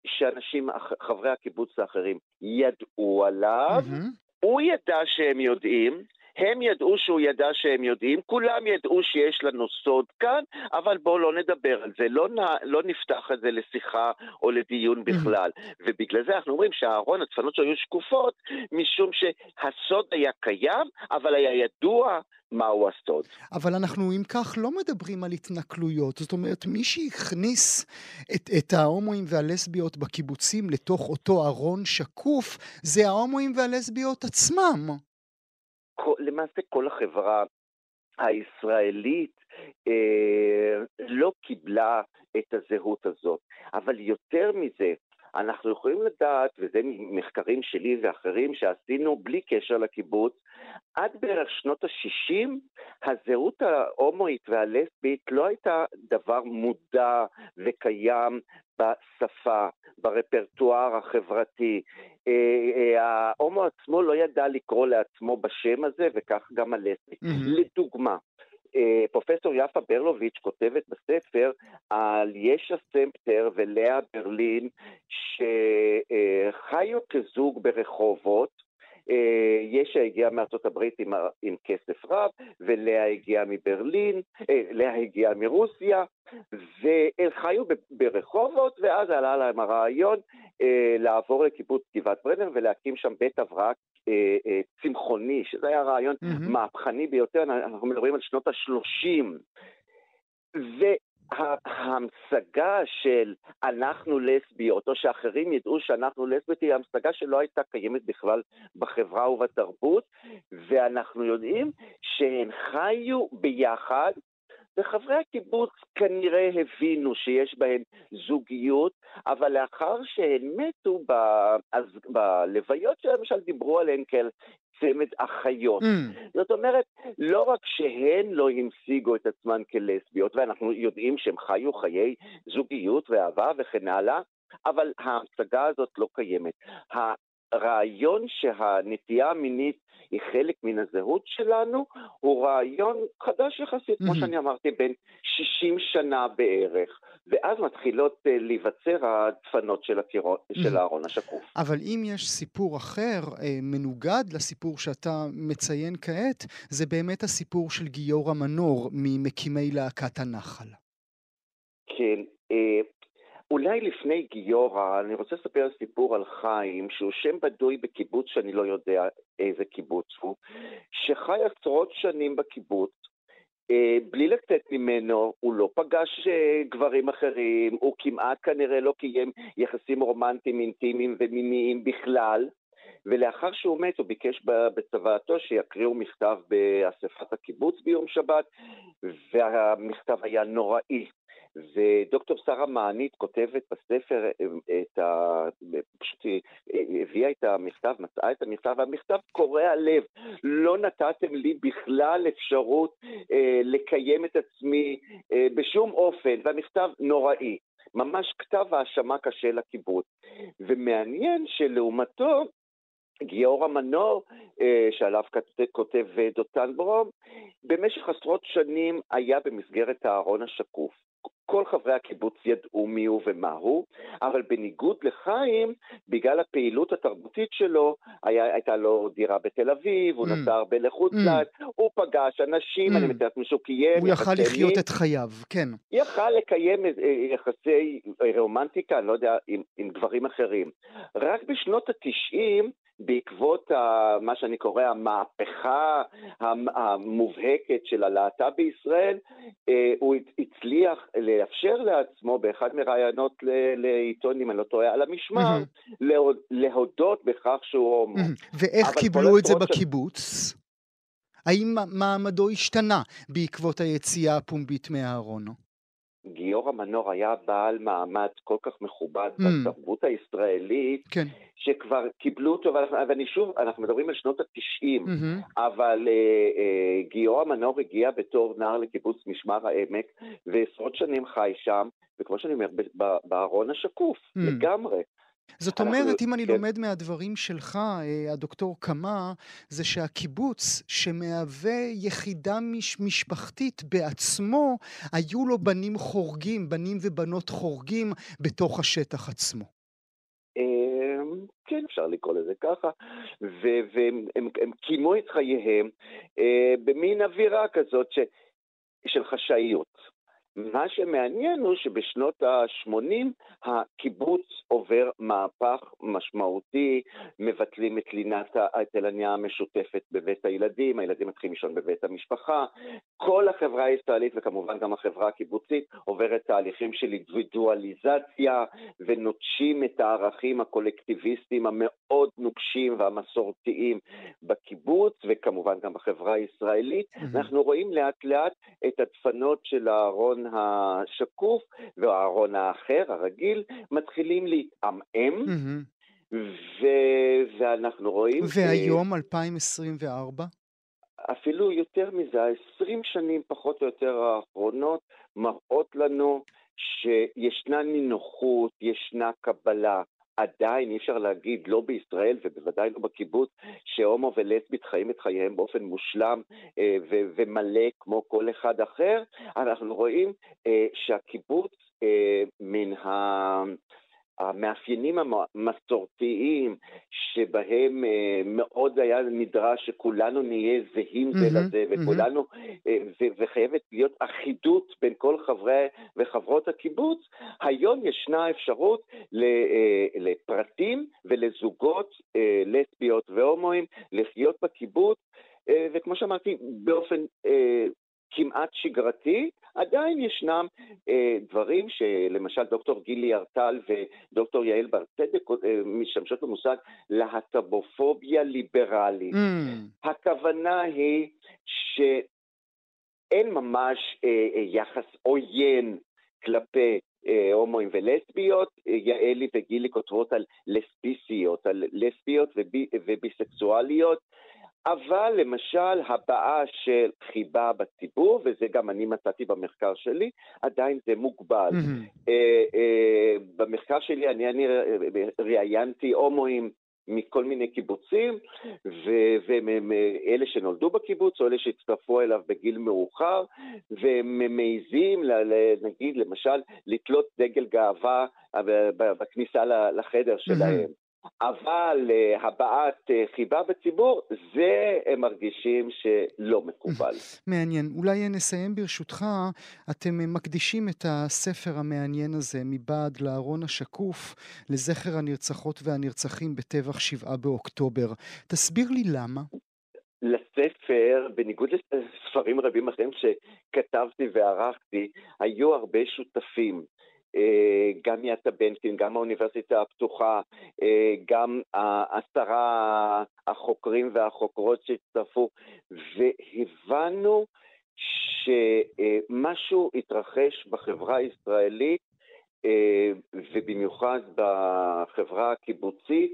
[SPEAKER 8] שאנשים, חברי הקיבוץ האחרים, ידעו עליו, mm-hmm. הוא ידע שהם יודעים, הם ידעו שהוא ידע שהם יודעים, כולם ידעו שיש לנו סוד כאן, אבל בואו לא נדבר על זה, לא, נ, לא נפתח את זה לשיחה או לדיון בכלל. ובגלל זה אנחנו אומרים שהארון, הצפנות שלו היו שקופות, משום שהסוד היה קיים, אבל היה ידוע מהו הסוד.
[SPEAKER 3] אבל אנחנו אם כך לא מדברים על התנכלויות. זאת אומרת, מי שהכניס את, את ההומואים והלסביות בקיבוצים לתוך אותו ארון שקוף, זה ההומואים והלסביות עצמם.
[SPEAKER 8] למעשה כל החברה הישראלית אה, לא קיבלה את הזהות הזאת. אבל יותר מזה, אנחנו יכולים לדעת, וזה מחקרים שלי ואחרים שעשינו בלי קשר לקיבוץ, עד בערך שנות ה-60, הזהות ההומואית והלסבית לא הייתה דבר מודע וקיים בשפה, ברפרטואר החברתי. אה, אה, ההומו עצמו לא ידע לקרוא לעצמו בשם הזה, וכך גם הלסבית. Mm-hmm. לדוגמה, פרופסור יפה ברלוביץ' כותבת בספר על ישע סמפטר ולאה ברלין שחיו כזוג ברחובות, אה, ישע הגיעה מארצות הברית עם, עם כסף רב, ולאה הגיעה מברלין, אה, לאה הגיעה מרוסיה, והם חיו ברחובות, ואז עלה להם הרעיון אה, לעבור לקיבוץ גבעת ברנר ולהקים שם בית הבראה אה, אה, צמחוני, שזה היה רעיון mm-hmm. מהפכני ביותר, אנחנו מדברים על שנות ה-30. ההמשגה של אנחנו לסביות, או שאחרים ידעו שאנחנו לסביות, היא המשגה שלא הייתה קיימת בכלל בחברה ובתרבות, ואנחנו יודעים שהן חיו ביחד, וחברי הקיבוץ כנראה הבינו שיש בהן זוגיות, אבל לאחר שהן מתו, ב... אז בלוויות שלהם למשל דיברו עליהן כאל צמד אחיות. Mm. זאת אומרת, לא רק שהן לא המשיגו את עצמן כלסביות, ואנחנו יודעים שהן חיו חיי זוגיות ואהבה וכן הלאה, אבל ההמשגה הזאת לא קיימת. הרעיון שהנטייה המינית היא חלק מן הזהות שלנו, הוא רעיון חדש יחסית, כמו שאני אמרתי, בין 60 שנה בערך. ואז מתחילות uh, להיווצר הדפנות של, הקירו, של הארון השקוף.
[SPEAKER 3] אבל אם יש סיפור אחר, uh, מנוגד לסיפור שאתה מציין כעת, זה באמת הסיפור של גיורא מנור ממקימי להקת הנחל.
[SPEAKER 8] כן, uh, אולי לפני גיורא, אני רוצה לספר סיפור על חיים, שהוא שם בדוי בקיבוץ שאני לא יודע איזה קיבוץ הוא, שחי עשרות שנים בקיבוץ, אה, בלי לצאת ממנו, הוא לא פגש אה, גברים אחרים, הוא כמעט כנראה לא קיים יחסים רומנטיים, אינטימיים ומיניים בכלל, ולאחר שהוא מת הוא ביקש בצוואתו שיקריאו מכתב באספת הקיבוץ ביום שבת, והמכתב היה נוראי. ודוקטור שרה מענית כותבת בספר אה, את ה... פשוט הביאה את המכתב, מצאה את המכתב, והמכתב קורע לב. לא נתתם לי בכלל אפשרות אה, לקיים את עצמי אה, בשום אופן, והמכתב נוראי. ממש כתב האשמה קשה לקיבוץ. ומעניין שלעומתו, גיורא מנור, שעליו כותב דותן ברום, במשך עשרות שנים היה במסגרת הארון השקוף. כל חברי הקיבוץ ידעו מי הוא ומה הוא, אבל בניגוד לחיים, בגלל הפעילות התרבותית שלו, היה, הייתה לו דירה בתל אביב, הוא mm. נסע הרבה לחוץ mm. לארץ, הוא פגש אנשים, mm. אני מתארת שהוא קיים
[SPEAKER 3] הוא יכל לחיות את חייו, כן.
[SPEAKER 8] יכל לקיים אה, יחסי רומנטיקה, אני לא יודע, עם, עם גברים אחרים. רק בשנות התשעים, בעקבות ה, מה שאני קורא המהפכה המובהקת של הלהט"ב בישראל, אה, הוא הצליח לאפשר לעצמו באחד מראיונות לעיתון, אם אני לא טועה, על המשמר, להודות בכך שהוא הומו.
[SPEAKER 3] ואיך קיבלו את זה בקיבוץ? ש... האם מעמדו השתנה בעקבות היציאה הפומבית מהארון?
[SPEAKER 8] גיורא מנור היה בעל מעמד כל כך מכובד mm. בתרבות הישראלית, כן. שכבר קיבלו אותו, ואני שוב, אנחנו מדברים על שנות התשעים, mm-hmm. אבל אה, אה, גיורא מנור הגיע בתור נער לקיבוץ משמר העמק, ועשרות שנים חי שם, וכמו שאני אומר, בארון השקוף, mm. לגמרי.
[SPEAKER 3] זאת אומרת, אם אני כן. לומד מהדברים שלך, אה, הדוקטור קמה, זה שהקיבוץ, שמהווה יחידה מש, משפחתית בעצמו, היו לו בנים חורגים, בנים ובנות חורגים, בתוך השטח עצמו.
[SPEAKER 8] אמ, כן, אפשר לקרוא לזה ככה, והם קיימו את חייהם אה, במין אווירה כזאת של חשאיות. מה שמעניין הוא שבשנות ה-80 הקיבוץ עובר מהפך משמעותי, מבטלים את לינת התלניה המשותפת בבית הילדים, הילדים מתחילים לישון בבית המשפחה, כל החברה הישראלית וכמובן גם החברה הקיבוצית עוברת תהליכים של אינדיבידואליזציה ונוטשים את הערכים הקולקטיביסטיים המאוד נוקשים והמסורתיים בקיבוץ וכמובן גם בחברה הישראלית. Mm-hmm. אנחנו רואים לאט לאט את הדפנות של הארון הארון השקוף והארון האחר, הרגיל, מתחילים להתעמעם. Mm-hmm. ו... ואנחנו רואים...
[SPEAKER 3] והיום, 2024?
[SPEAKER 8] אפילו יותר מזה, ה-20 שנים פחות או יותר האחרונות מראות לנו שישנה נינוחות, ישנה קבלה, עדיין אי אפשר להגיד, לא בישראל ובוודאי לא בקיבוץ, שהומו ולסבית חיים את חייהם באופן מושלם אה, ו- ומלא כמו כל אחד אחר. אנחנו רואים אה, שהקיבוץ אה, מן ה... המאפיינים המסורתיים שבהם אה, מאוד היה נדרש שכולנו נהיה זהים זה לזה וכולנו, אה, וחייבת להיות אחידות בין כל חברי וחברות הקיבוץ, היום ישנה אפשרות אה, לפרטים ולזוגות לסביות והומואים לחיות בקיבוץ וכמו שאמרתי, באופן כמעט שגרתי, עדיין ישנם אה, דברים שלמשל דוקטור גילי ארטל ודוקטור יעל בר צדק אה, משתמשות במושג להט"בופוביה ליברלית. Mm. הכוונה היא שאין ממש אה, אה, יחס עוין כלפי אה, הומואים ולסביות, אה, יעלי וגילי כותבות על לסביסיות, על לסביות ובי, וביסקסואליות, אבל למשל הבעה של חיבה בציבור, וזה גם אני מצאתי במחקר שלי, עדיין זה מוגבל. Mm-hmm. אה, אה, במחקר שלי אני, אני ראיינתי הומואים מכל מיני קיבוצים, ואלה שנולדו בקיבוץ או אלה שהצטרפו אליו בגיל מאוחר, והם מעיזים, נגיד, למשל, לתלות דגל גאווה בכניסה לחדר שלהם. אבל uh, הבעת uh, חיבה בציבור, זה הם מרגישים שלא מקובל.
[SPEAKER 3] מעניין. אולי נסיים ברשותך, אתם מקדישים את הספר המעניין הזה, מבעד לארון השקוף, לזכר הנרצחות והנרצחים בטבח שבעה באוקטובר. תסביר לי למה.
[SPEAKER 8] לספר, בניגוד לספרים רבים אחרים שכתבתי וערכתי, היו הרבה שותפים. אה, גם יד הבנקין, גם האוניברסיטה הפתוחה, אה, גם עשרה החוקרים והחוקרות שהצטרפו, והבנו שמשהו התרחש בחברה הישראלית, אה, ובמיוחד בחברה הקיבוצית,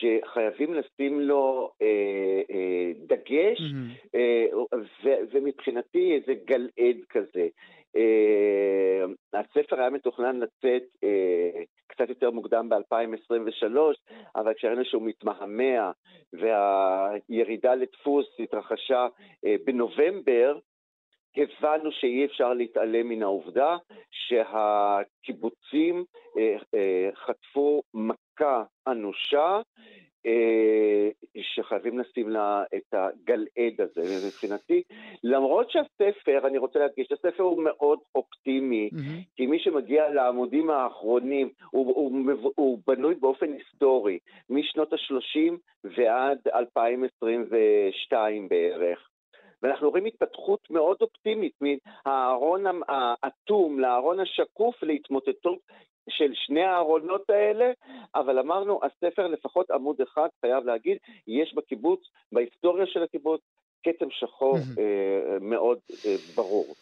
[SPEAKER 8] שחייבים לשים לו אה, אה, דגש, mm-hmm. אה, ו- ומבחינתי איזה גלעד כזה. אה, הספר היה מתוכנן לצאת אה, קצת יותר מוקדם ב-2023, אבל כשראינו שהוא מתמהמה והירידה לדפוס התרחשה אה, בנובמבר, הבנו שאי אפשר להתעלם מן העובדה שהקיבוצים חטפו מכה אנושה שחייבים לשים לה את הגלעד הזה, מבחינתי. למרות שהספר, אני רוצה להדגיש, הספר הוא מאוד אופטימי, mm-hmm. כי מי שמגיע לעמודים האחרונים, הוא, הוא, הוא, הוא בנוי באופן היסטורי, משנות ה-30 ועד 2022 בערך. ואנחנו רואים התפתחות מאוד אופטימית מהארון האטום לארון השקוף להתמוטטות של שני הארונות האלה, אבל אמרנו, הספר לפחות עמוד אחד, חייב להגיד, יש בקיבוץ, בהיסטוריה של הקיבוץ, כתם שחור אה, מאוד אה, ברור.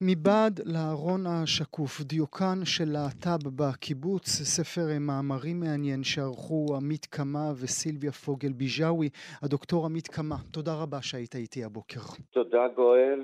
[SPEAKER 3] מבעד לארון השקוף, דיוקן של להט"ב בקיבוץ, ספר מאמרים מעניין שערכו עמית קמה וסילביה פוגל ביג'אווי. הדוקטור עמית קמה, תודה רבה שהיית איתי הבוקר.
[SPEAKER 8] תודה גואל.